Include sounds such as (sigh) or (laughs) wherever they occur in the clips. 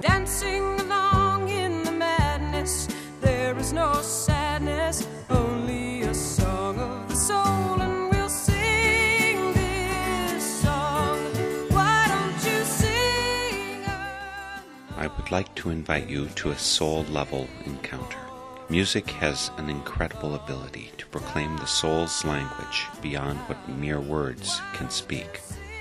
dancing along in the madness. There is no sadness, only a song of the soul, and we'll sing this song. Why don't you sing? I would like to invite you to a soul level encounter. Music has an incredible ability to proclaim the soul's language beyond what mere words can speak.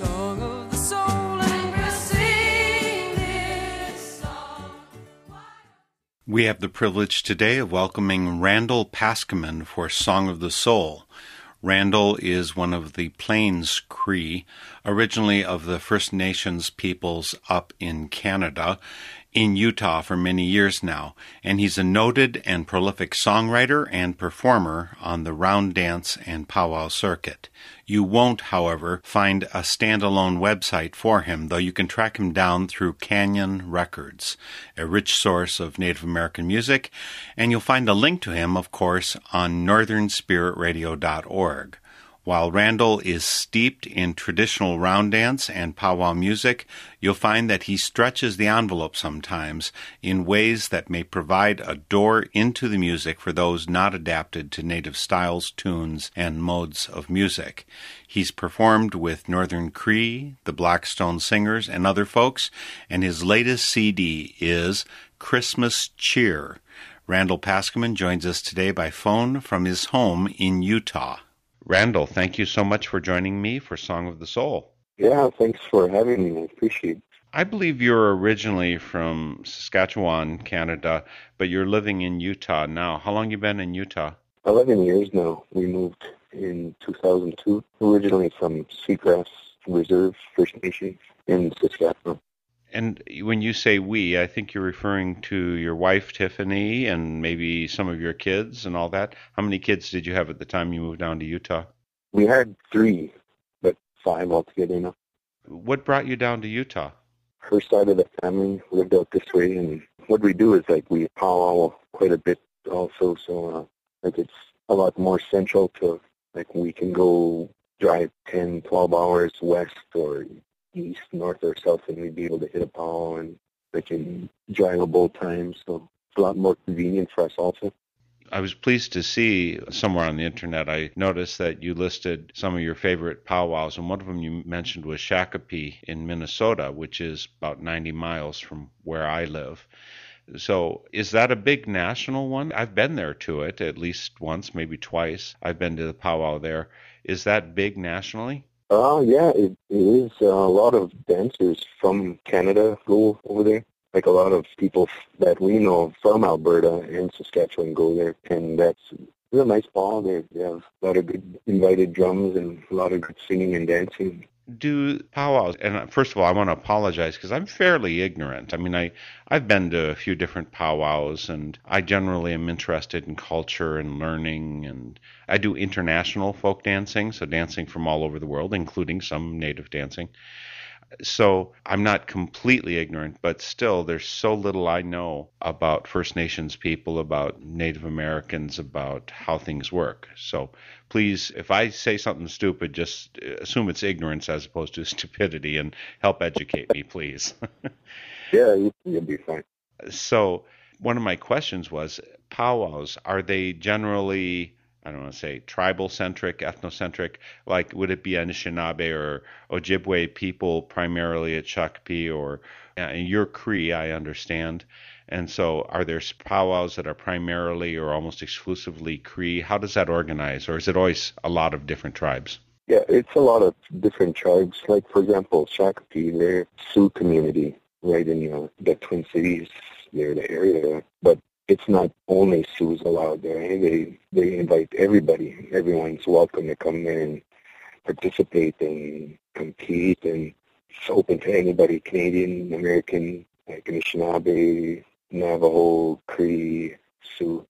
Song of the soul. We have the privilege today of welcoming Randall Paskemin for Song of the Soul. Randall is one of the Plains Cree, originally of the First Nations peoples up in Canada, in Utah for many years now, and he's a noted and prolific songwriter and performer on the round dance and powwow circuit. You won't, however, find a standalone website for him, though you can track him down through Canyon Records, a rich source of Native American music, and you'll find a link to him, of course, on northernspiritradio.org. While Randall is steeped in traditional round dance and powwow music, you'll find that he stretches the envelope sometimes in ways that may provide a door into the music for those not adapted to native styles, tunes, and modes of music. He's performed with Northern Cree, the Blackstone Singers, and other folks, and his latest CD is Christmas Cheer. Randall Paskemin joins us today by phone from his home in Utah. Randall, thank you so much for joining me for Song of the Soul. Yeah, thanks for having me. I appreciate it. I believe you're originally from Saskatchewan, Canada, but you're living in Utah now. How long you been in Utah? 11 years now. We moved in 2002, originally from Sweetgrass Reserve First Nation in Saskatchewan. And when you say we, I think you're referring to your wife, Tiffany, and maybe some of your kids and all that. How many kids did you have at the time you moved down to Utah? We had three, but five altogether now. What brought you down to Utah? Her side of the family lived out this way, and what we do is like we powwow quite a bit also, so uh, like it's a lot more central to like we can go drive 10, 12 hours west or east, north, or south, and we'd be able to hit a powwow and we can drive both times. So it's a lot more convenient for us also. I was pleased to see somewhere on the internet, I noticed that you listed some of your favorite powwows, and one of them you mentioned was Shakopee in Minnesota, which is about 90 miles from where I live. So, is that a big national one? I've been there to it at least once, maybe twice. I've been to the powwow there. Is that big nationally? Uh, yeah, it, it is. Uh, a lot of dancers from Canada go over there. Like a lot of people that we know from Alberta and Saskatchewan go there, and that's it's a nice ball. They, they have a lot of good invited drums and a lot of good singing and dancing. Do powwows and uh, first of all i want to apologize because i'm fairly ignorant. I mean i i've been to a few different powwows and i generally am interested in culture and learning and i do international folk dancing so dancing from all over the world including some native dancing so i'm not completely ignorant but still there's so little i know about first nations people about native americans about how things work so please, if I say something stupid, just assume it's ignorance as opposed to (laughs) stupidity and help educate me, please. (laughs) Yeah, you, you'll be fine. so, one of my questions was powwows, are they generally, I don't want to say tribal centric, ethnocentric? Like, would it be Anishinaabe or Ojibwe people primarily at Shakopee or uh, you're Cree, I understand. And so, are there powwows that are primarily or almost exclusively Cree? How does that organize, or is it always a lot of different tribes? Yeah, it's a lot of different tribes. Like, for example, Shakopee, Sioux community right in you know, the Twin Cities, near the area. But it's not only Sioux allowed there. eh? They they invite everybody. Everyone's welcome to come in and participate and compete, and it's open to anybody, Canadian, American, like Anishinaabe, Navajo, Cree, Sioux.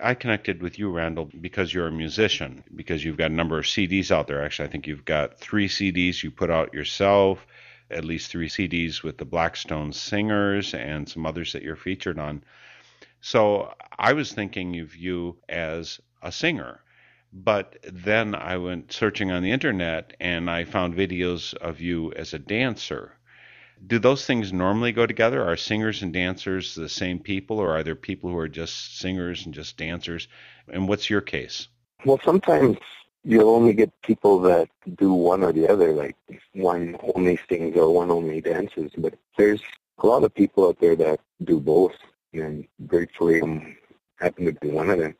I connected with you, Randall, because you're a musician, because you've got a number of CDs out there. Actually, I think you've got three CDs you put out yourself, at least three CDs with the Blackstone Singers, and some others that you're featured on. So I was thinking of you as a singer. But then I went searching on the internet and I found videos of you as a dancer. Do those things normally go together? Are singers and dancers the same people, or are there people who are just singers and just dancers? And what's your case? Well, sometimes you'll only get people that do one or the other, like one only sings or one only dances. But there's a lot of people out there that do both, and gratefully I'm happen to be one of them.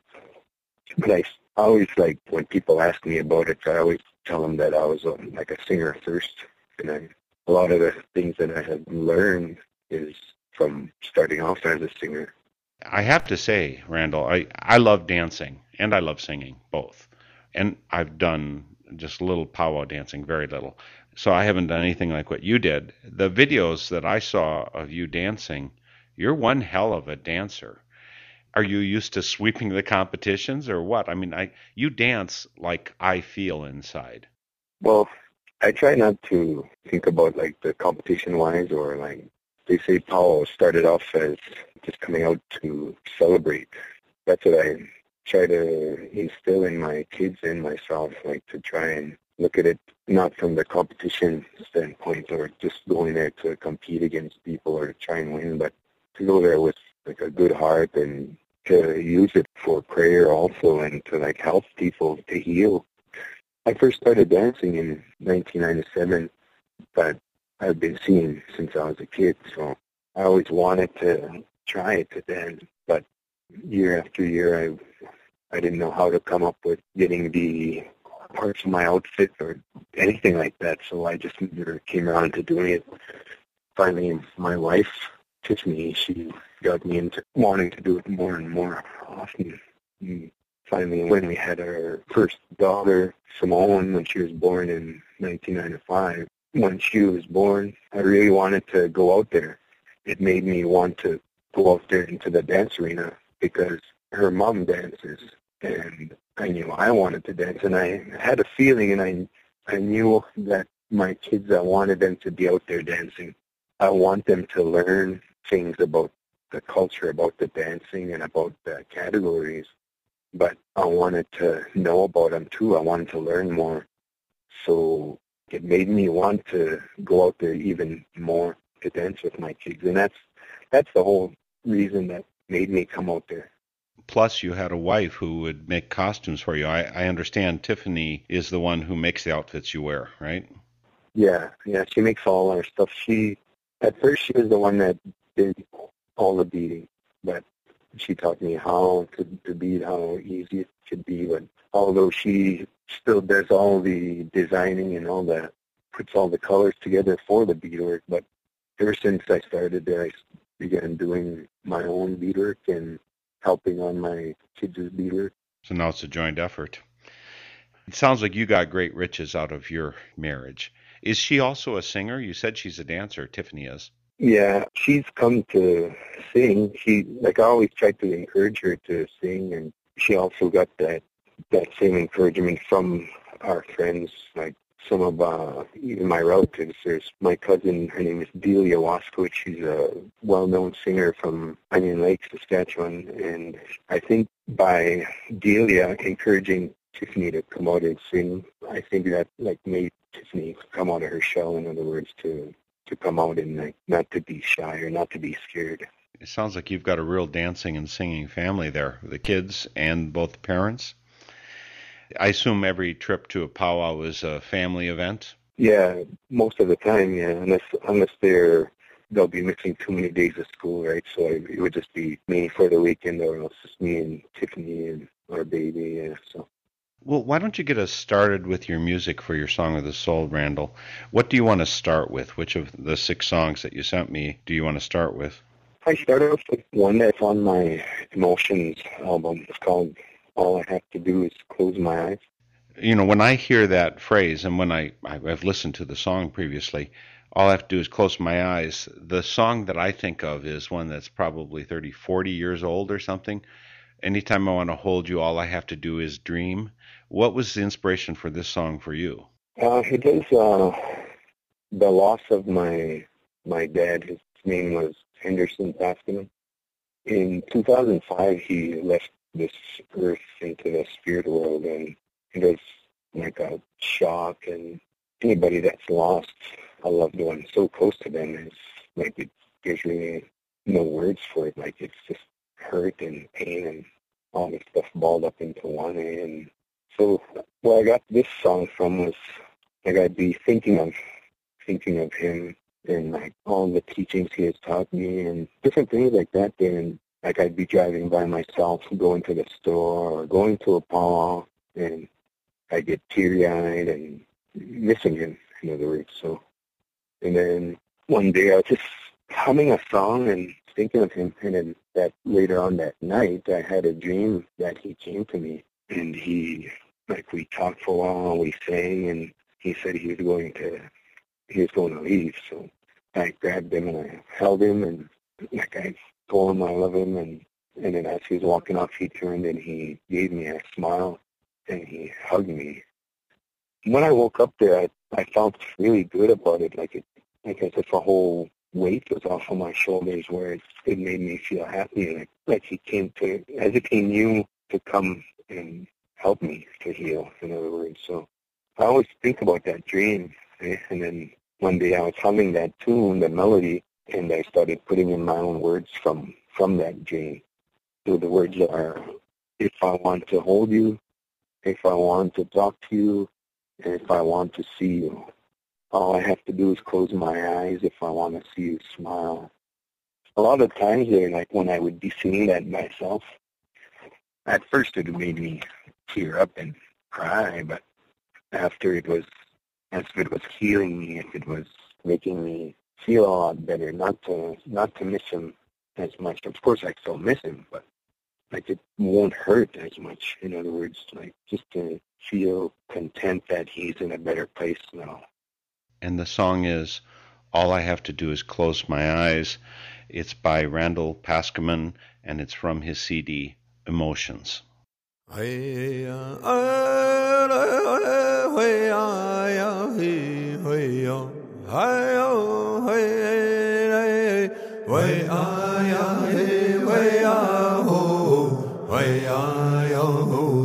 But I always like when people ask me about it, I always tell them that I was um, like a singer first, and I a lot of the things that I have learned is from starting off as a singer. I have to say, Randall, I, I love dancing and I love singing both. And I've done just little powwow dancing, very little. So I haven't done anything like what you did. The videos that I saw of you dancing, you're one hell of a dancer. Are you used to sweeping the competitions or what? I mean, I you dance like I feel inside. Well, I try not to think about like the competition wise or like they say Powwow started off as just coming out to celebrate. That's what I try to instill in my kids and myself, like to try and look at it not from the competition standpoint or just going there to compete against people or to try and win, but to go there with like a good heart and to use it for prayer also and to like help people to heal I first started dancing in 1997, but I've been singing since I was a kid, so I always wanted to try it to dance, but year after year I I didn't know how to come up with getting the parts of my outfit or anything like that, so I just never came around to doing it. Finally, my wife, Tiffany, she got me into wanting to do it more and more often mm. finally when we had our first daughter, Simone, when she was born in 1995. When she was born, I really wanted to go out there. It made me want to go out there into the dance arena because her mom dances and I knew I wanted to dance and I had a feeling and I I knew that my kids I wanted them to be out there dancing. I want them to learn things about the culture, about the dancing and about the categories but I wanted to know about them too. I wanted to learn more. So it made me want to go out there even more to dance with my kids. And that's that's the whole reason that made me come out there. Plus, you had a wife who would make costumes for you. I, I understand Tiffany is the one who makes the outfits you wear, right? Yeah, yeah. She makes all our stuff. She at first she was the one that did all the beading, but she taught me how to, to bead, how easy it could be. But although she still does all the designing and all that, puts all the colors together for the beadwork. But ever since I started there, I began doing my own beadwork and helping on my kids' beadwork. So now it's a joint effort. It sounds like you got great riches out of your marriage. Is she also a singer? You said she's a dancer. Tiffany is. Yeah, she's come to sing. She like I always tried to encourage her to sing, and she also got that that same encouragement from our friends, like some of uh, even my relatives. There's my cousin. Her name is Delia Waskewitch. She's a well-known singer from Onion Lake, Saskatchewan, and I think by Delia encouraging Tiffany to come out and sing, I think that like made Tiffany come out of her shell. In other words, to to come out and like, not to be shy or not to be scared. It sounds like you've got a real dancing and singing family there, the kids and both the parents. I assume every trip to a powwow is a family event. Yeah, most of the time, yeah, unless unless they're they'll be missing too many days of school, right? So it would just be me for the weekend, or else just me and Tiffany and our baby. Yeah, so well, why don't you get us started with your music for your Song of the Soul, Randall? What do you want to start with? Which of the six songs that you sent me do you want to start with? I started off with one that's on my Emotions album. It's called All I Have to Do Is Close My Eyes. You know, when I hear that phrase, and when I I've listened to the song previously, all I have to do is close my eyes. The song that I think of is one that's probably 30, 40 years old or something. Anytime I want to hold you, all I have to do is dream. What was the inspiration for this song for you? Uh, it is uh, the loss of my my dad. His name was Henderson Paskemin. In 2005, he left this earth into the spirit world, and it was like a shock. And anybody that's lost a loved one so close to them is like it, there's really no words for it. Like it's just hurt and pain and all this stuff balled up into one. And so where I got this song from was like I'd be thinking of thinking of him and like all the teachings he has taught me and different things like that. And like I'd be driving by myself, going to the store or going to a paw, and I get teary eyed and missing him. In other words, so. And then one day I was just humming a song and thinking of him, and then that later on that night I had a dream that he came to me and he like we talked for a while, we sang, and he said he was going to he was going to leave. So I grabbed him and I held him and like I told him I love him and and then as he was walking off he turned and he gave me a smile and he hugged me. When I woke up there I I felt really good about it, like it like as if a whole weight was off of my shoulders where it, it made me feel happy like like he came to as if he knew to come and help me to heal, in other words. So I always think about that dream eh? and then one day I was humming that tune, the melody, and I started putting in my own words from from that dream. So the words are, if I want to hold you, if I want to talk to you, and if I want to see you. All I have to do is close my eyes if I want to see you smile. A lot of times there, like when I would be singing that myself, at first it made me tear up and cry, but after it was, as if it was healing me, if it was making me feel a lot better, not to not to miss him as much. Of course, I still miss him, but like it won't hurt as much. In other words, like just to feel content that he's in a better place now. And the song is All I Have to Do Is Close My Eyes. It's by Randall Paskemin and it's from his CD Emotions. 嘿呀，哎嘞，嘿呀呀，嘿嘿哟，哎哟，嘿嘞，嘿呀呀，嘿嘿呀呼，嘿呀哟。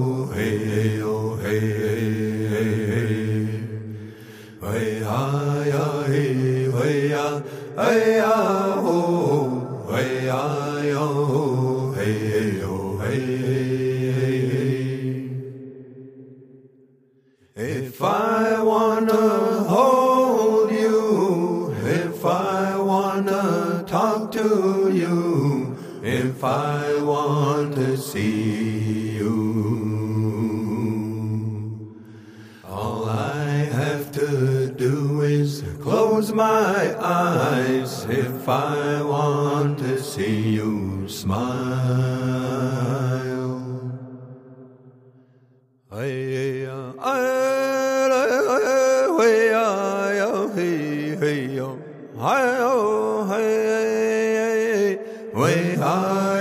I want to see you, all I have to do is close my eyes if I want to see you smile. Hey, uh, hey, hey, hey, hey,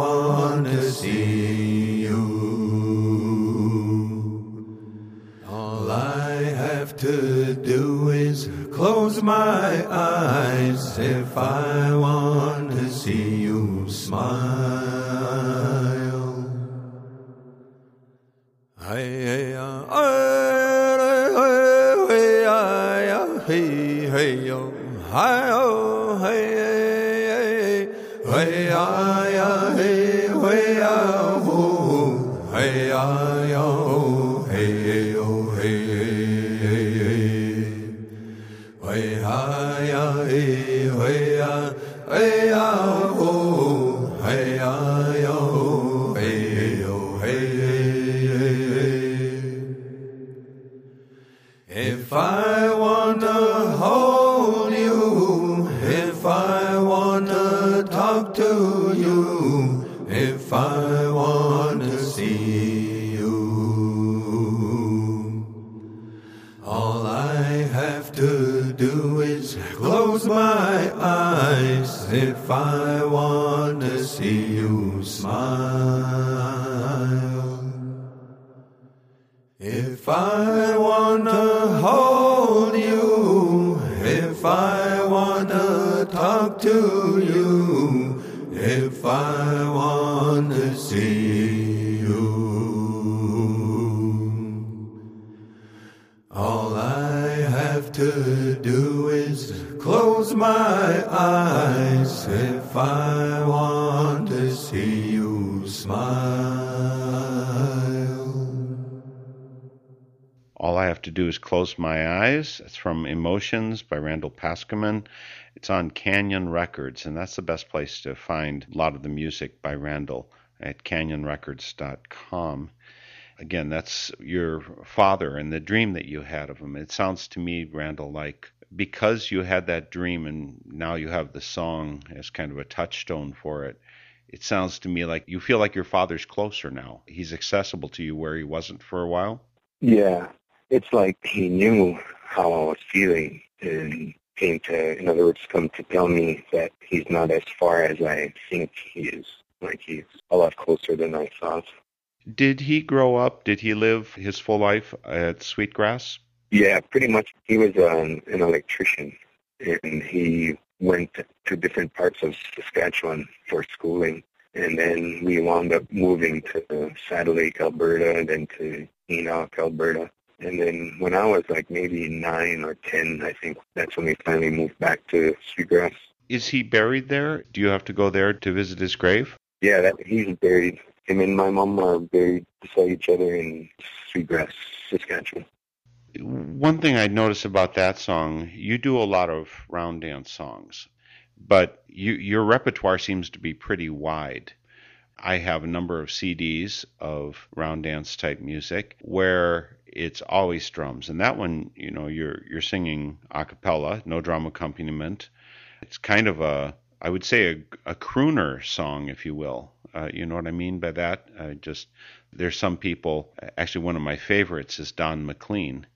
I wanna see you, all I have to do is close my eyes if I want to see you smile. I want to see you smile. All I have to do is close my eyes. It's from Emotions by Randall Paskemin. It's on Canyon Records, and that's the best place to find a lot of the music by Randall at canyonrecords.com. Again, that's your father and the dream that you had of him. It sounds to me, Randall, like because you had that dream and now you have the song as kind of a touchstone for it, it sounds to me like you feel like your father's closer now. He's accessible to you where he wasn't for a while. Yeah, it's like he knew how I was feeling and came to, in other words, come to tell me that he's not as far as I think he is. Like he's a lot closer than I thought. Did he grow up? Did he live his full life at Sweetgrass? Yeah, pretty much. He was um, an electrician, and he went to different parts of Saskatchewan for schooling. And then we wound up moving to Saddle Lake, Alberta, and then to Enoch, Alberta. And then when I was like maybe nine or ten, I think that's when we finally moved back to Sweetgrass. Is he buried there? Do you have to go there to visit his grave? Yeah, that he's buried. Him and my mom are buried beside each other in Sweetgrass, Saskatchewan. One thing I noticed about that song, you do a lot of round dance songs, but you, your repertoire seems to be pretty wide. I have a number of CDs of round dance type music where it's always drums, and that one, you know, you're you're singing a cappella, no drum accompaniment. It's kind of a, I would say, a, a crooner song, if you will. Uh, you know what I mean by that? Uh, just there's some people. Actually, one of my favorites is Don McLean,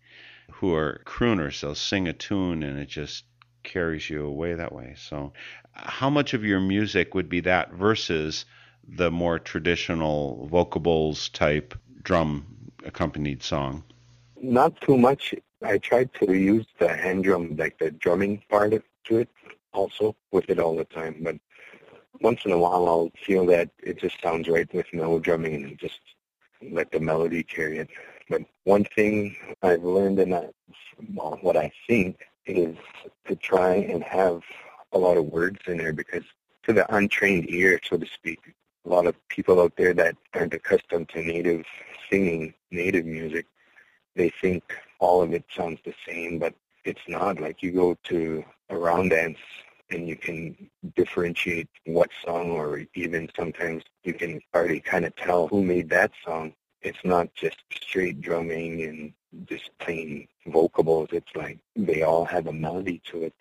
who are crooners. They'll sing a tune, and it just carries you away that way. So, how much of your music would be that versus the more traditional vocables type drum accompanied song? Not too much. I tried to use the hand drum, like the drumming part of to it, also with it all the time. But once in a while, I'll feel that it just sounds right with no drumming, and just let the melody carry it. But one thing I've learned, and I, well, what I think is to try and have a lot of words in there because to the untrained ear, so to speak, a lot of people out there that aren't accustomed to native singing, native music, they think all of it sounds the same, but it's not. Like you go to a round dance and you can differentiate what song or even sometimes you can already kind of tell who made that song. It's not just straight drumming and just plain vocables. It's like they all have a melody to it.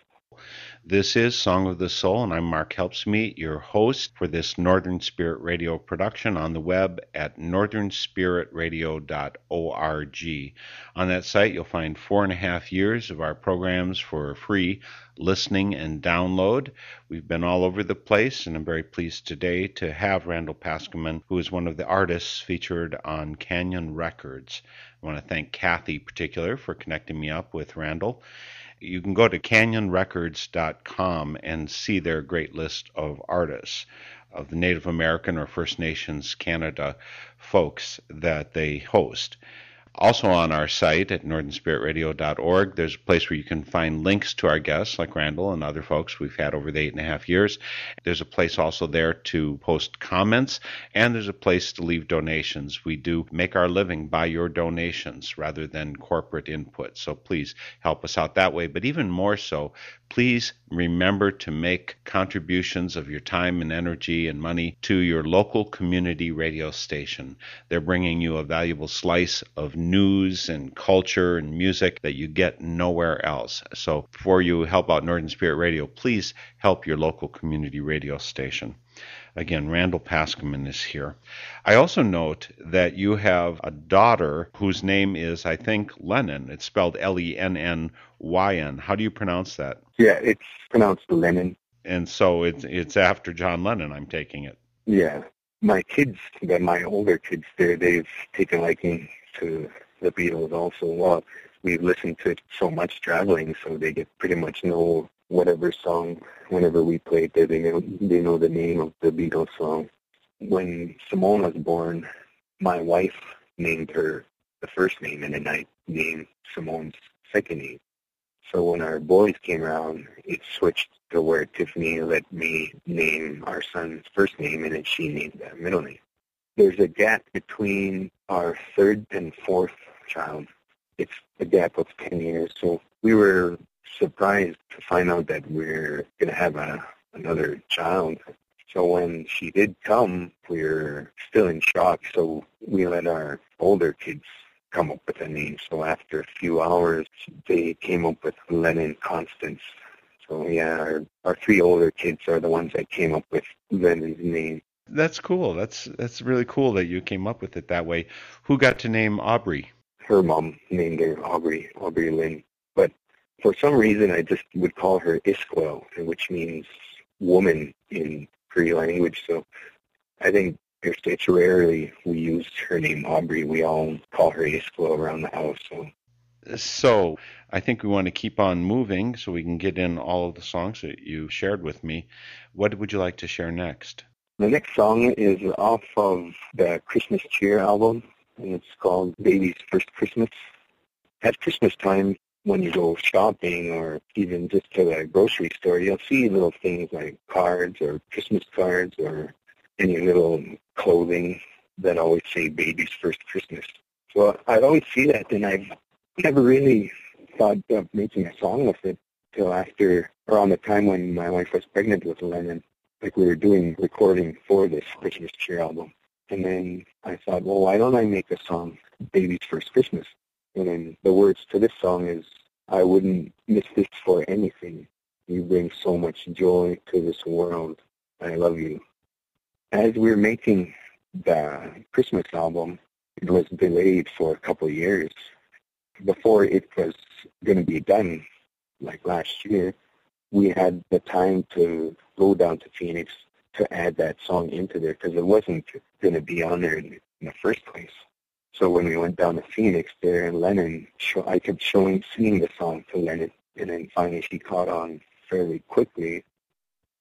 This is Song of the Soul, and I'm Mark Helpsmeet, your host for this Northern Spirit Radio production on the web at northernspiritradio.org. On that site, you'll find four and a half years of our programs for free listening and download. We've been all over the place, and I'm very pleased today to have Randall Paskemin, who is one of the artists featured on Canyon Records. I want to thank Kathy, in particular, for connecting me up with Randall you can go to canyonrecords.com and see their great list of artists of the Native American or First Nations Canada folks that they host. Also on our site at northernspiritradio.org, there's a place where you can find links to our guests, like Randall and other folks we've had over the eight and a half years. There's a place also there to post comments, and there's a place to leave donations. We do make our living by your donations rather than corporate input. So please help us out that way. But even more so, please remember to make contributions of your time and energy and money to your local community radio station. They're bringing you a valuable slice of news and culture and music that you get nowhere else. So before you help out Northern Spirit Radio, please help your local community radio station. Again, Randall Paskemin is here. I also note that you have a daughter whose name is, I think, Lennon. It's spelled L E N N Y N. How do you pronounce that? Yeah, it's pronounced Lennon. And so it's it's after John Lennon. I'm taking it. Yeah, my kids, my older kids, there, they've taken liking to the Beatles also. Well, we've listened to it so much traveling, so they get pretty much know whatever song whenever we play it. They know they know the name of the Beatles song. When Simone was born, my wife named her the first name, and then I named Simone's second name. So when our boys came around, it switched to where Tiffany let me name our son's first name, and then she named the middle name. There's a gap between our third and fourth child. It's a gap of 10 years. So we were surprised to find out that we're going to have a, another child. So when she did come, we were still in shock. So we let our older kids come up with a name. So after a few hours, they came up with Lennon Constance. So yeah, our, our three older kids are the ones that came up with Lennon's name. That's cool. That's that's really cool that you came up with it that way. Who got to name Aubrey? Her mom named her Aubrey, Aubrey Lynn. For some reason, I just would call her Isquel, which means woman in Cree language. So I think it's rarely we use her name Aubrey. We all call her Isquel around the house. So. So I think we want to keep on moving so we can get in all of the songs that you shared with me. What would you like to share next? The next song is off of the Christmas Cheer album, and it's called Baby's First Christmas. At Christmas time, when you go shopping or even just to the grocery store, you'll see little things like cards or Christmas cards or any little clothing that always say baby's first Christmas. So I'd always see that and I've never really thought of making a song with it till after around the time when my wife was pregnant with Lennon like we were doing recording for this Christmas Cheer album. And then I thought, well, why don't I make a song, Baby's First Christmas? And the words to this song is, I wouldn't miss this for anything. You bring so much joy to this world. I love you. As we were making the Christmas album, it was delayed for a couple of years. Before it was going to be done, like last year, we had the time to go down to Phoenix to add that song into there because it wasn't going to be on there in, in, the first place. So when we went down to Phoenix there and Lennon, I kept showing, singing the song to Lennon, and then finally she caught on fairly quickly.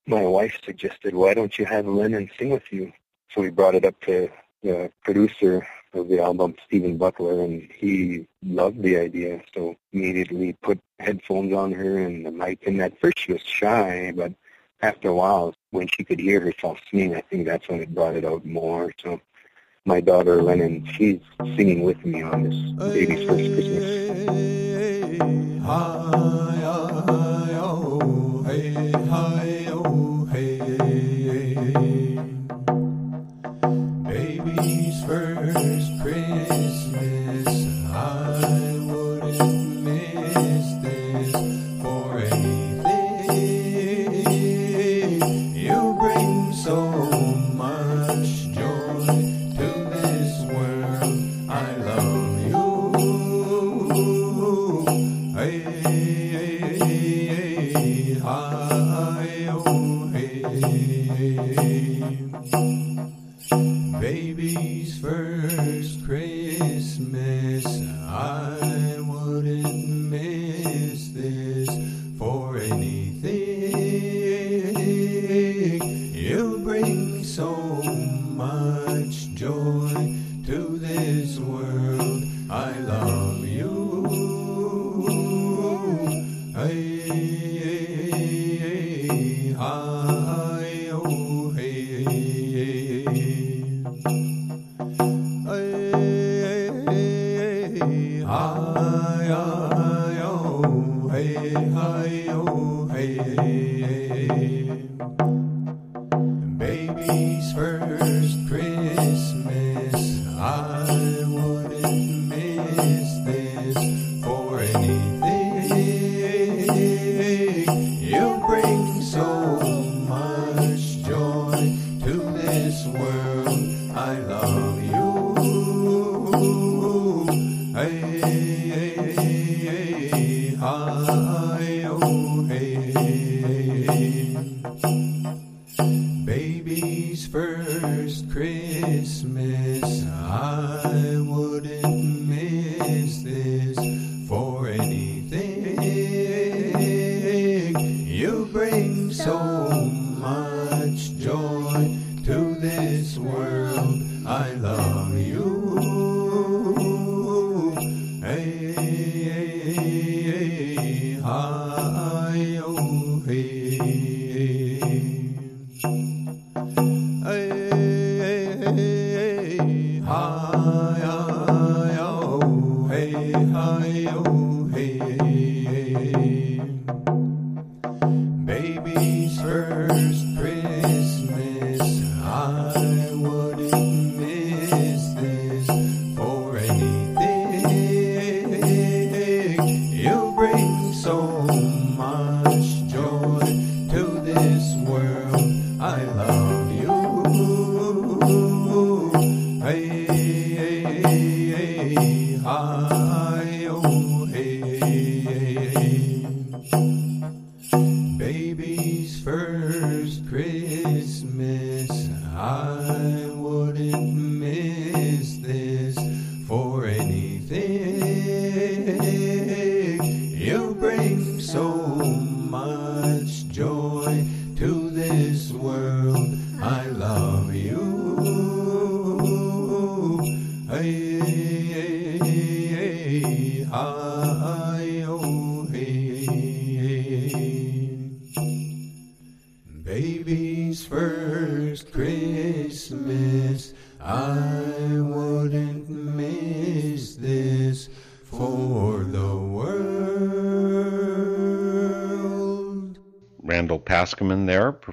My wife suggested, why don't you have Lennon sing with you? So we brought it up to the producer of the album, Stephen Butler, and he loved the idea. So immediately put headphones on her and the mic. And at first she was shy, but after a while, when she could hear herself sing, I think that's when it brought it out more. So my daughter Lennon, she's singing with me on this baby's first Christmas. hi, oh,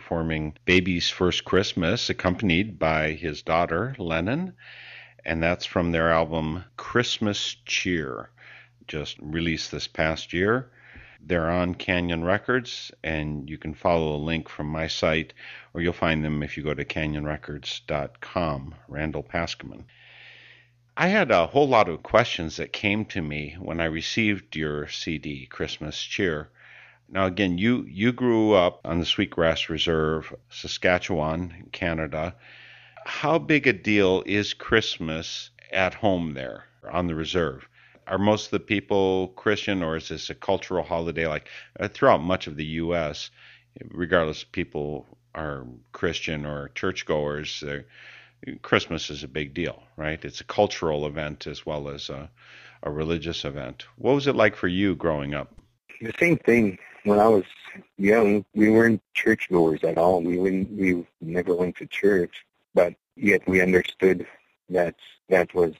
performing Baby's First Christmas, accompanied by his daughter, Lennon. And that's from their album Christmas Cheer, just released this past year. They're on Canyon Records, and you can follow a link from my site, or you'll find them if you go to canyonrecords.com. Randall Paskemin. I had a whole lot of questions that came to me when I received your CD, Christmas Cheer. Now, again, you, you grew up on the Sweetgrass Reserve, Saskatchewan, Canada. How big a deal is Christmas at home there on the reserve? Are most of the people Christian, or is this a cultural holiday like uh, throughout much of the U.S., regardless people are Christian or churchgoers? Uh, Christmas is a big deal, right? It's a cultural event as well as a, a religious event. What was it like for you growing up? The same thing. When I was young, we weren't churchgoers at all. We wouldn't, we never went to church, but yet we understood that that was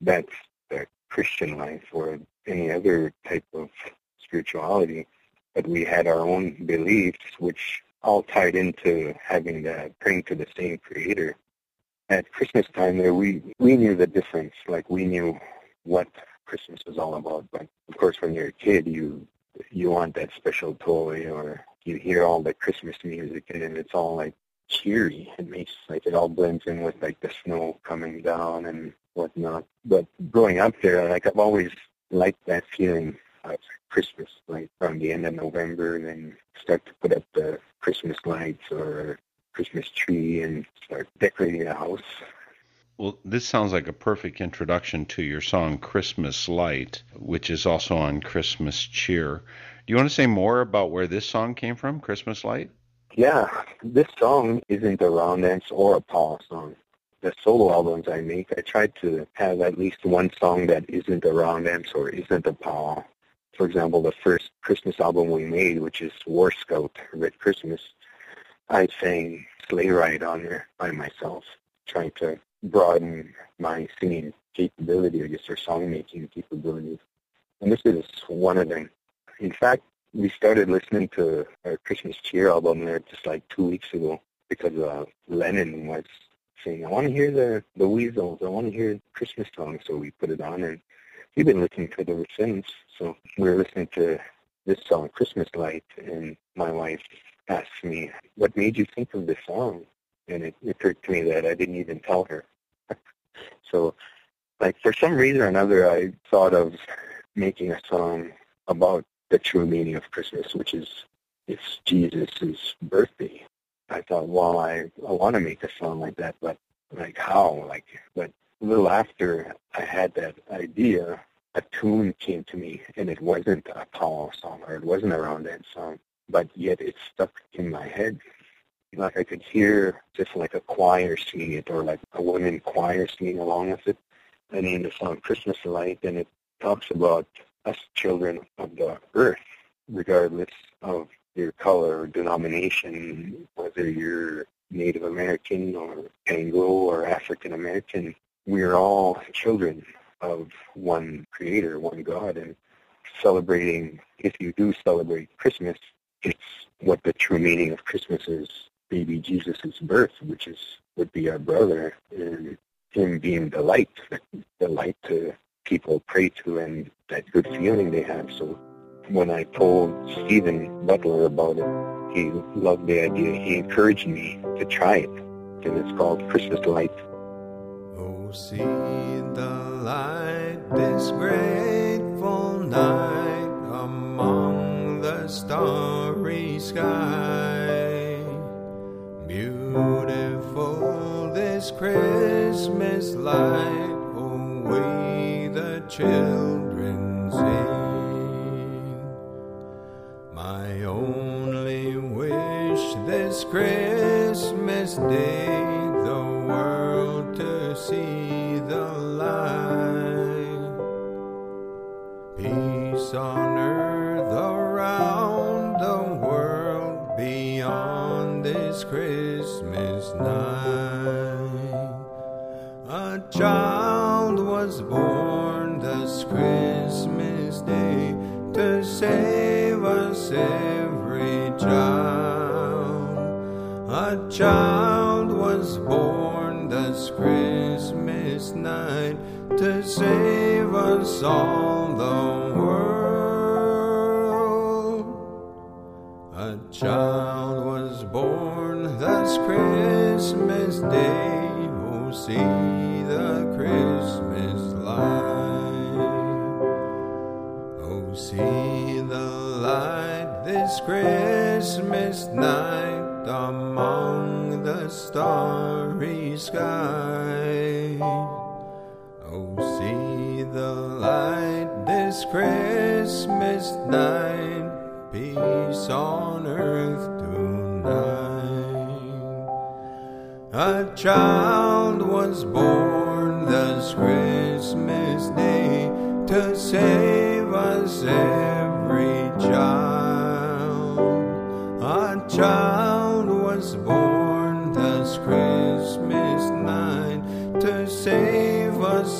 that's the Christian life or any other type of spirituality. but we had our own beliefs, which all tied into having the praying to the same Creator. At Christmas time, there we we knew the difference. Like we knew what Christmas was all about. But of course, when you're a kid, you you want that special toy, or you hear all the Christmas music, and it's all like cheery. It makes like it all blends in with like the snow coming down and whatnot. But growing up there, like I've always liked that feeling of Christmas, like from the end of November, and then start to put up the Christmas lights or Christmas tree and start decorating the house. Well, this sounds like a perfect introduction to your song Christmas Light, which is also on Christmas Cheer. Do you want to say more about where this song came from, Christmas Light? Yeah, this song isn't a round dance or a power song. The solo albums I make, I try to have at least one song that isn't a dance or isn't a power. For example, the first Christmas album we made, which is War Scout, Red Christmas, I sang Sleigh Ride on there by myself, trying to broaden my singing capability, I guess, or song-making capabilities. And this is one of them. In fact, we started listening to our Christmas Cheer album there just like two weeks ago because uh, Lennon was saying, I want to hear the, the Weasels. I want to hear Christmas songs. So we put it on, and we've been listening to it ever since. So we were listening to this song, Christmas Light, and my wife asked me, what made you think of this song? And it, it occurred to me that I didn't even tell her. (laughs) so, like, for some reason or another, I thought of making a song about the true meaning of Christmas, which is it's Jesus' birthday. I thought, well, I, I want to make a song like that, but like how? Like, but a little after I had that idea, a tune came to me, and it wasn't a power song or it wasn't a round song, but yet it stuck in my head. Like I could hear just like a choir singing it, or like a women choir singing along with it. I named the song Christmas Light, and it talks about us children of the earth, regardless of your color or denomination, whether you're Native American or Anglo or African American, we're all children of one creator, one God, and celebrating, if you do celebrate Christmas, it's what the true meaning of Christmas is, baby Jesus' birth, which is would be our brother, and him being the light, (laughs) the light to people pray to and that good feeling they have. So when I told Stephen Butler about it, he loved the idea. He encouraged me to try it, and it's called Christmas Light. Oh, see the light this grateful night among the starry sky. Beautiful this Christmas light, we the children sing. Child was born this Christmas night to save us all the world. A child was born this Christmas day. Oh, see the Christmas light. Oh, see the light this Christmas night starry sky. Oh, see the light this Christmas night, peace on earth tonight. A child was born this Christmas day to save us every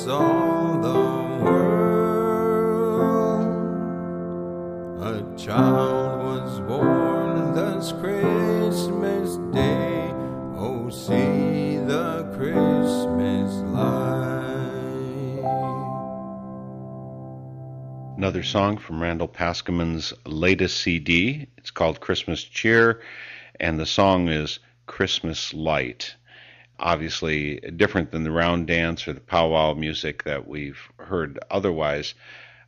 the world. A child It's Christmas Day. Oh, see the Christmas light. Another song from Randall Paskemin's latest CD. It's called Christmas Cheer, and the song is Christmas Light. Obviously, different than the round dance or the powwow music that we've heard otherwise.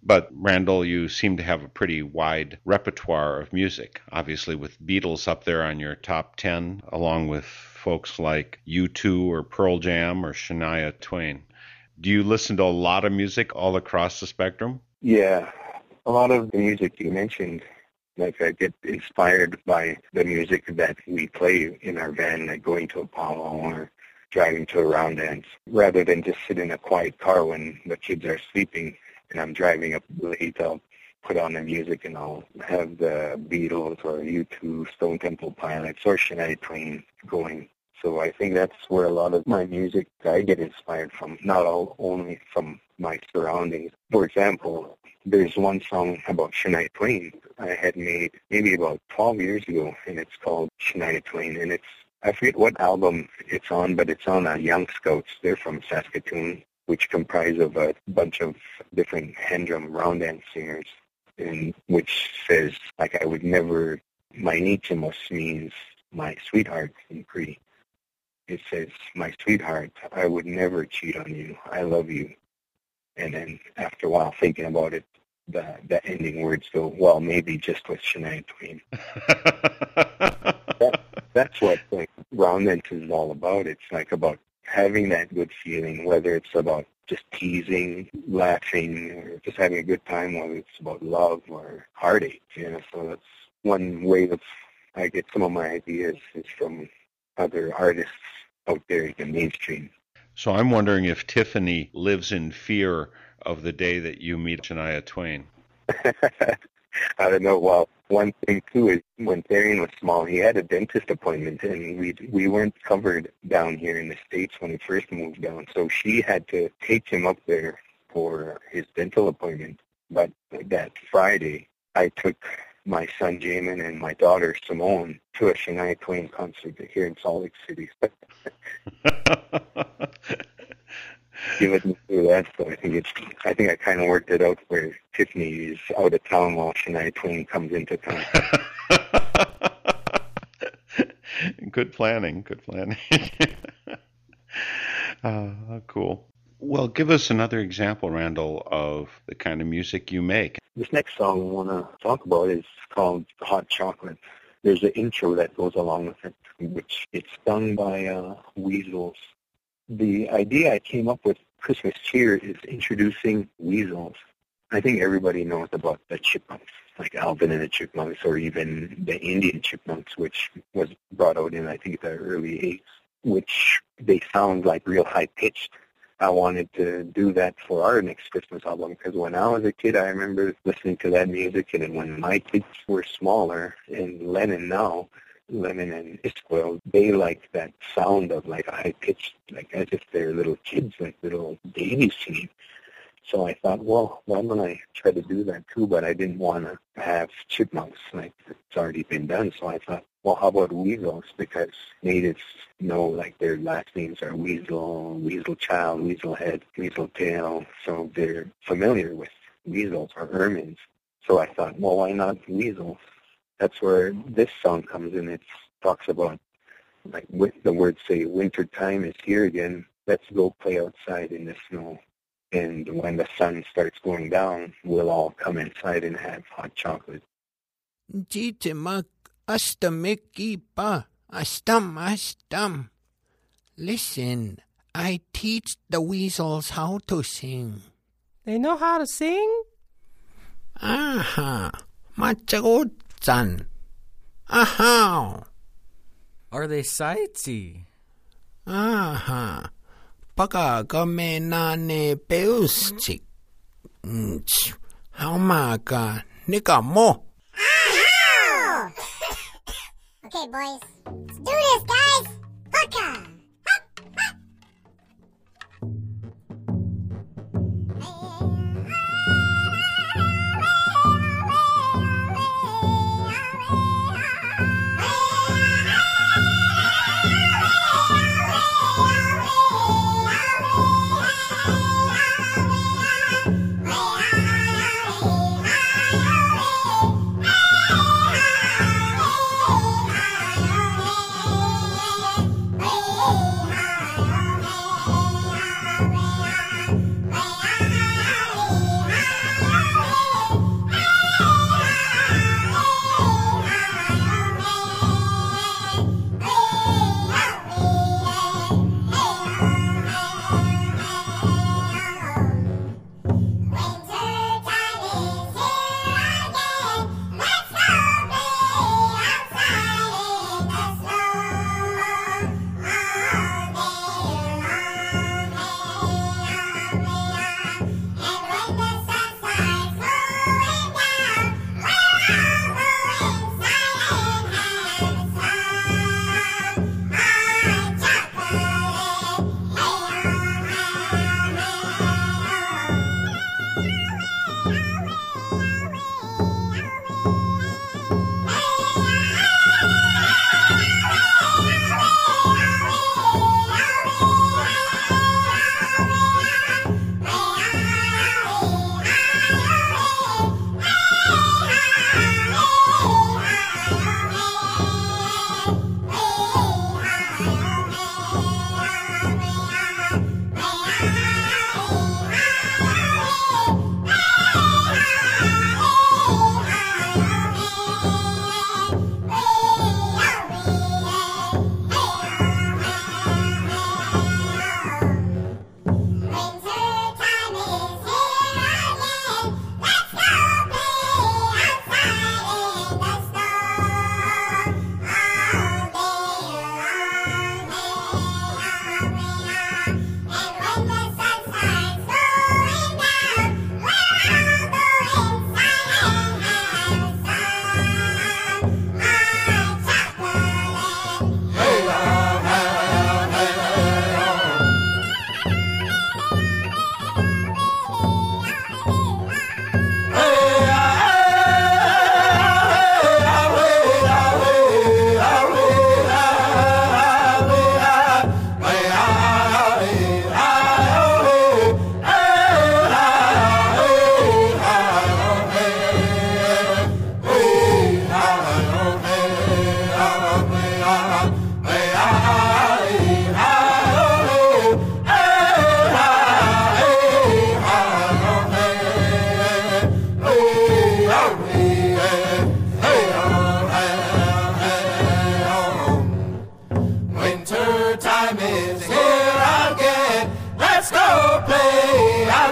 But Randall, you seem to have a pretty wide repertoire of music. Obviously, with Beatles up there on your top 10, along with folks like U2 or Pearl Jam or Shania Twain. Do you listen to a lot of music all across the spectrum? Yeah, a lot of the music you mentioned, like I get inspired by the music that we play in our van, like going to a powwow or driving to a round dance, rather than just sit in a quiet car when the kids are sleeping and I'm driving up late, I'll put on the music and I'll have the Beatles or U2, Stone Temple Pilots, or Shania Twain going. So I think that's where a lot of my music I get inspired from, not all only from my surroundings. For example, there's one song about Shania Twain I had made maybe about 12 years ago, and it's called Shania Twain, and it's I forget what album it's on, but it's on a Young Scouts. They're from Saskatoon, which comprise of a bunch of different hand drum round dance singers, and which says like I would never. My Nichimos means my sweetheart in Cree. It says my sweetheart, I would never cheat on you. I love you. And then after a while thinking about it, the the ending words go, well, maybe just with Shania Twain. (laughs) that, that's what like round is all about. It's like about having that good feeling, whether it's about just teasing, laughing, or just having a good time, whether it's about love or heartache. You know, so that's one way that I get some of my ideas is from other artists out there in the mainstream. So I'm wondering if Tiffany lives in fear of the day that you meet Shania Twain. (laughs) I don't know. Well, one thing too is when Therian was small, he had a dentist appointment, and we we weren't covered down here in the states when he first moved down. So she had to take him up there for his dental appointment. But that Friday, I took my son Jamin and my daughter Simone to a Shania Twain concert here in Salt Lake City. (laughs) (laughs) he wouldn't do that, so I think it's. I think I kind of worked it out where Tiffany is out of town while Shania Twain comes into town. (laughs) good planning. Good planning. (laughs) uh, cool. Well, give us another example, Randall, of the kind of music you make. This next song I want to talk about is called Hot Chocolate. There's an intro that goes along with it, which it's sung by uh, Weasels the idea I came up with Christmas cheer is introducing weasels. I think everybody knows about the chipmunks, like Alvin and the Chipmunks, or even the Indian chipmunks, which was brought out in I think the early '80s, which they sound like real high pitched. I wanted to do that for our next Christmas album because when I was a kid, I remember listening to that music, and when my kids were smaller, and Lennon now, Lemon and Isquel, they like that sound of like a high pitched, like as if they're little kids, like little babies singing. So I thought, well, why don't I try to do that too? But I didn't want to have chipmunks, like it's already been done. So I thought, well, how about weasels? Because natives know like their last names are Weasel, Weasel Child, Weasel Head, Weasel Tail. So they're familiar with weasels or ermines. So I thought, well, why not weasels? That's where this song comes in. It talks about like with the words say winter time is here again. Let's go play outside in the snow. And when the sun starts going down, we'll all come inside and have hot chocolate. Jitimak astamikipa astam astam. Listen, I teach the weasels how to sing. They know how to sing? Aha, machagot Son. Aha! Are they sightsy? Aha. Paka ne peuschik. How maka nika mo. (coughs) Okay, boys.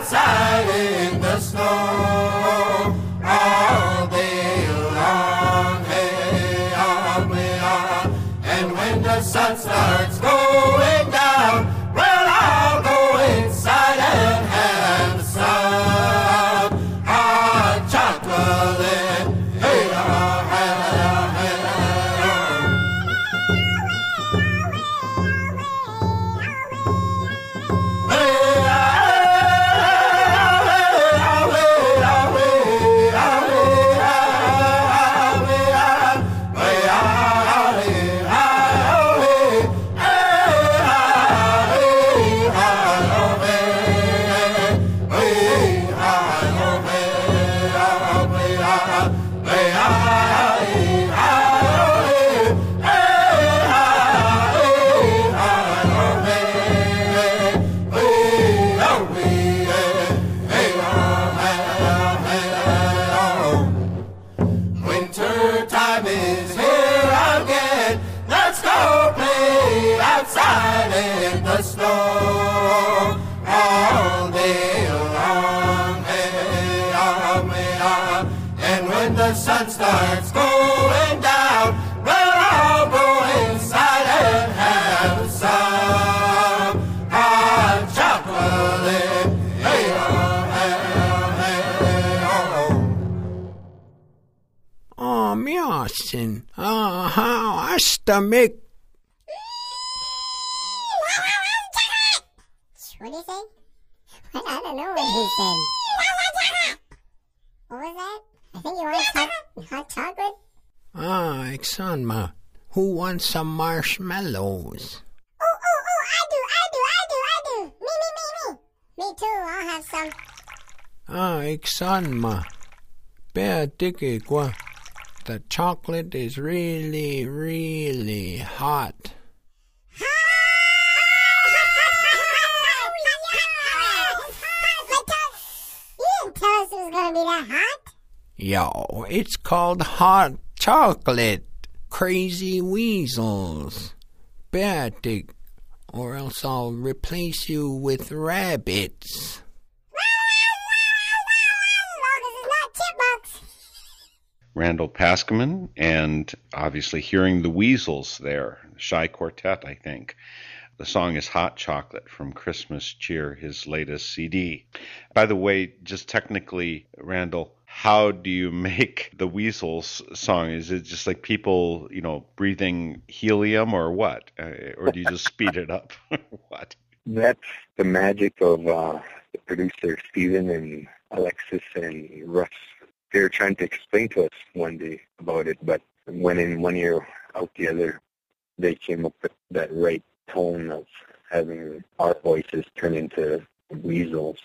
silent. Astamik. What did he say? (laughs) I don't know what he said. What was that? I think you want hot, hot chocolate? Ah, Exanma. Who wants some marshmallows? Oh, oh, oh, I do, I do, I do, I do. Me, me, me, me. Me too, I'll have some. Ah, Exanma. Bear kwa. The chocolate is really, really hot. It was gonna be that hot. Yo, it's called hot chocolate. Crazy weasels. Bear or else I'll replace you with rabbits. Randall Paskemin, and obviously hearing the Weasels there, Shy Quartet, I think. The song is Hot Chocolate from Christmas Cheer, his latest CD. By the way, just technically, Randall, how do you make the Weasels song? Is it just like people, you know, breathing helium or what? Uh, or do you just speed it up? (laughs) what? That's the magic of uh, the producer Steven and Alexis and Russ. They were trying to explain to us one day about it, but when in one ear out the other, they came up with that right tone of having our voices turn into weasels.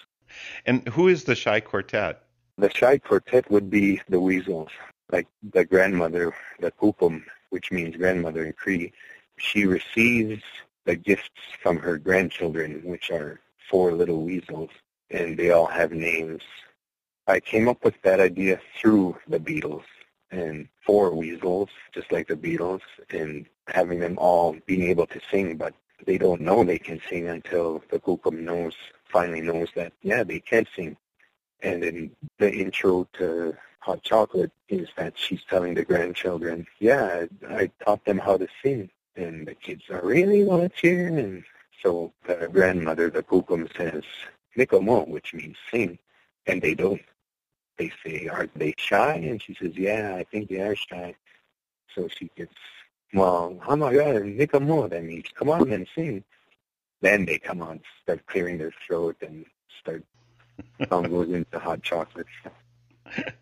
And who is the Shy Quartet? The Shy Quartet would be the weasels, like the grandmother, the Kukum, which means grandmother in Cree. She receives the gifts from her grandchildren, which are four little weasels, and they all have names. I came up with that idea through the Beatles and four weasels, just like the Beatles, and having them all being able to sing, but they don't know they can sing until the Kukum knows, finally knows that, yeah, they can sing. And then the intro to Hot Chocolate is that she's telling the grandchildren, yeah, I, taught them how to sing. And the kids are really want to. And so the grandmother, the Kukum, says, Nikomo, which means sing. And they don't. They say, are they shy? And she says, yeah, I think they are shy. So she gets, well, oh my God, Nikomo, that means come on and sing. Then they come on, start clearing their throat and start, (laughs) song goes into hot chocolate. (laughs)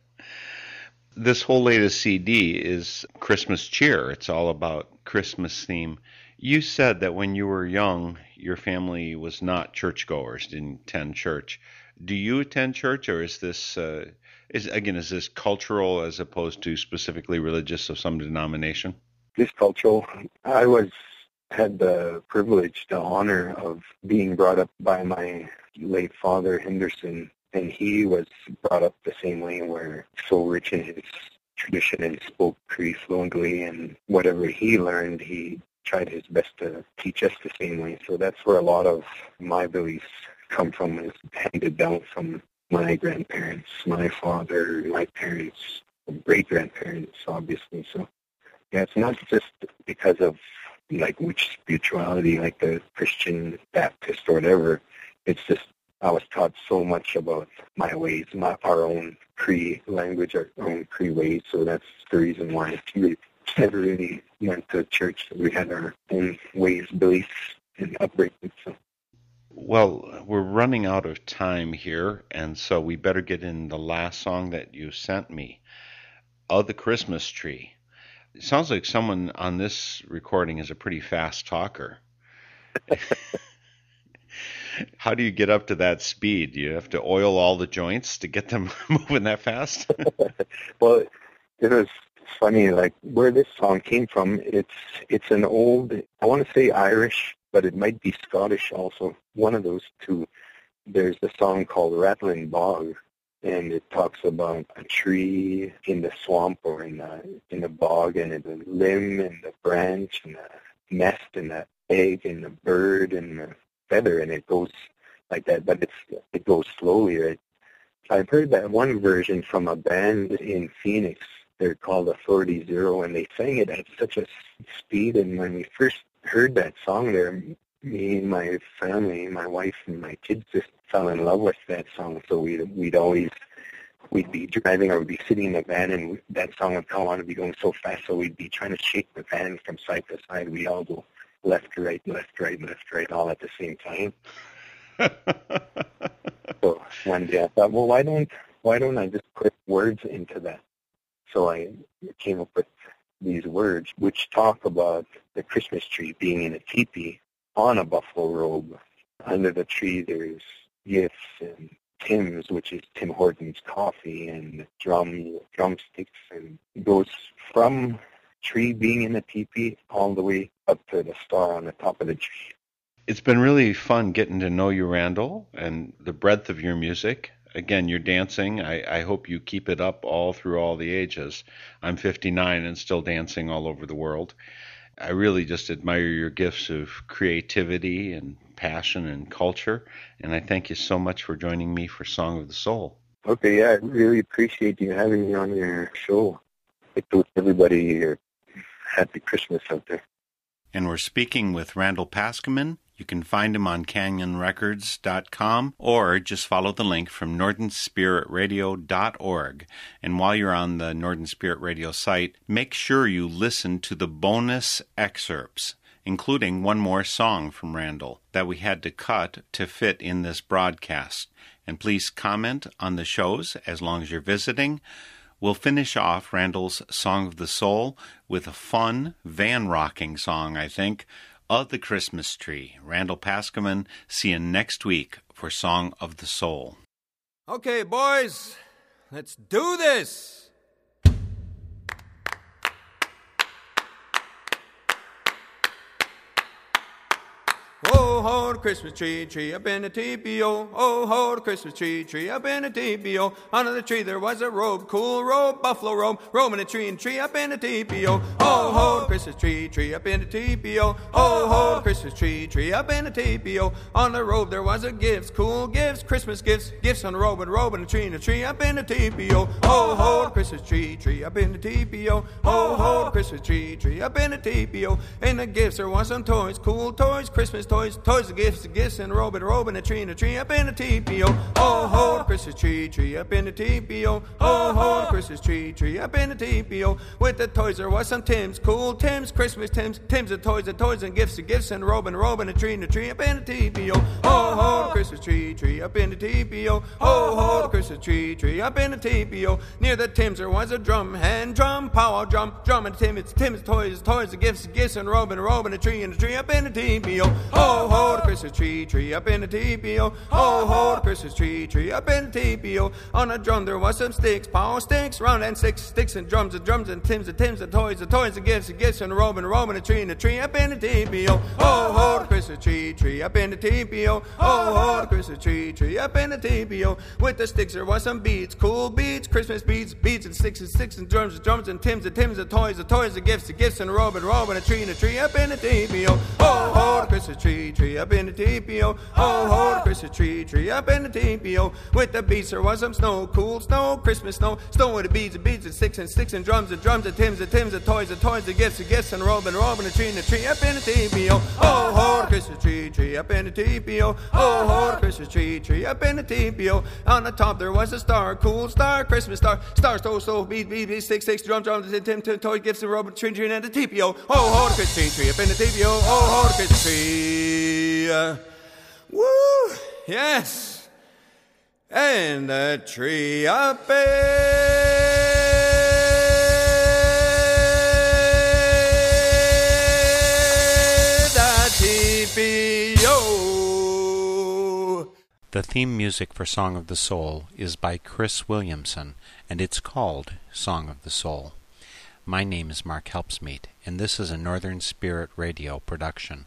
This whole latest CD is Christmas cheer. It's all about Christmas theme. You said that when you were young, your family was not churchgoers, didn't attend church. Do you attend church, or is this uh, is again is this cultural as opposed to specifically religious of some denomination? This cultural, I was had the privilege, the honor of being brought up by my late father Henderson, and he was brought up the same way, where so rich in his tradition and spoke Cree fluently, and whatever he learned, he tried his best to teach us the same way. So that's where a lot of my beliefs come from, is handed down from my grandparents, my father, my parents, great grandparents, obviously. So yeah, it's not just because of like which spirituality, like the Christian, Baptist, or whatever. It's just I was taught so much about my ways, my our own Cree language, our own Cree ways. So that's the reason why we never really went to church. We had our own ways, beliefs, and upbringing. So. Well, we're running out of time here, and so we better get in the last song that you sent me, "Of the Christmas Tree." It sounds like someone on this recording is a pretty fast talker. (laughs) How do you get up to that speed? Do you have to oil all the joints to get them (laughs) moving that fast? (laughs) well, it was funny, like where this song came from. It's it's an old, I want to say Irish, but it might be Scottish also. One of those two. There's a song called Rattling Bog, and it talks about a tree in the swamp or in the in the bog, and the limb and the branch and the nest and the egg and the bird and the feather, and it goes like that, but it's it goes slowly, right? I've heard that one version from a band in Phoenix. They're called Authority Zero, and they sang it at such a speed. And when we first heard that song, there, me and my family, my wife and my kids, just fell in love with that song. So we'd we'd always we'd be driving or we'd be sitting in the van, and that song would come on and be going so fast. So we'd be trying to shake the van from side to side. We all go left, right, left, right, left, right, all at the same time. (laughs) so one day I thought, well, why don't why don't I just put words into that? So I came up with these words, which talk about the Christmas tree being in a teepee on a buffalo robe. Under the tree, there's gifts and Tim's, which is Tim Hortons coffee, and drum drumsticks, and goes from tree being in a teepee all the way up to the star on the top of the tree. It's been really fun getting to know you, Randall, and the breadth of your music. Again, you're dancing. I, I hope you keep it up all through all the ages. I'm 59 and still dancing all over the world. I really just admire your gifts of creativity and passion and culture, and I thank you so much for joining me for Song of the Soul. Okay, yeah, I really appreciate you having me on your show. I wish everybody here happy Christmas out there. And we're speaking with Randall Paskemin. You can find him on canyonrecords.com or just follow the link from northernspiritradio.org. And while you're on the Northern Spirit Radio site, make sure you listen to the bonus excerpts, including one more song from Randall that we had to cut to fit in this broadcast. And please comment on the shows as long as you're visiting. We'll finish off Randall's Song of the Soul with a fun van rocking song, I think, of the Christmas Tree. Randall Paskemin, see you next week for Song of the Soul. Okay, boys, let's do this. Oh, ho, the Christmas tree, tree up in the TPO. Oh, ho, the Christmas tree, tree up in the TPO. Under the tree there was a robe, cool robe, buffalo robe, robe in a tree and tree up in the TPO. Oh, ho, the Christmas tree, tree up in the TPO. Oh, ho, the Christmas tree, tree up in the TPO. On the robe there was a gifts, cool gifts, Christmas gifts, gifts on the robe and robe in a tree and a tree up in the TPO. Oh, ho, the Christmas tree, tree up in the TPO. Oh, ho, the Christmas tree, tree up in the TPO. In the gifts there was some toys, cool toys, Christmas toys, toys and gifts, and gifts, and a robe and a robe and a tree and a tree up in the TPO. Oh, ho, the Christmas tree, tree up in the TPO. Oh, ho, the Christmas tree, tree up in the TPO. With the toys there was some Tim's, cool Tim's, Christmas Tim's, Tim's and toys and toys and gifts and gifts, and a robe and a robe and a tree and a tree up in the TPO. Oh, ho, the Christmas tree, tree up in the TPO. Oh, ho, the Christmas tree, tree up in the TPO. Near the Tim's there was a drum, hand drum, powwow drum, drum and Tim, it's Tim's toys, toys and gifts, gifts, and a robe and robe and a tree and a tree up in the TPO. Oh, ho, the Christmas tree, tree up in the TPO. Oh, ho, the Christmas tree, tree up in the TPO. On a drum there was some sticks, power sticks, round and sticks, sticks and drums and drums and Tims and Tims and toys and toys and gifts and gifts and a robe and a a tree and a tree up in the TPO. Oh, ho, the Christmas tree, tree up in the TPO. Oh, ho, the Christmas tree, tree up in the TPO. With the sticks there was some beads, cool beads, Christmas beads, beads and sticks and sticks and drums and drums and Tims and Tims and toys and toys and gifts and gifts and a robe and a a tree and a tree up in the TPO. Oh, ho, the Christmas tree, tree tree up in the TPO. Oh, ho, the Christmas tree, tree up in the TPO. With the the beats. There was some snow, cool snow, Christmas snow. Snow with the beads, and beads, and sticks, and sticks, and drums, and drums, and tims, and tims, and toys, and toys, and gifts, and gifts, and robe, and a tree, and a tree up in the TPO. Oh, ho, the Christmas tree, tree up in the TPO. Oh, ho, the Christmas tree, tree up in the TPO. On the top there was a star, cool star, Christmas star. Star, so, so, bead, bead, bead, sticks, sticks, drums, drums, and tim, tim, toys, gifts, and robe, and tree, tree, and the TPO. Oh, ho, the Christmas tree, tree up in the TPO. Oh, ho, the Christmas tree. Woo, yes. And the tree up. The theme music for Song of the Soul is by Chris Williamson, and it's called Song of the Soul. My name is Mark Helpsmeet, and this is a Northern Spirit Radio production.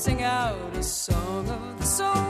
sing out a song of the soul.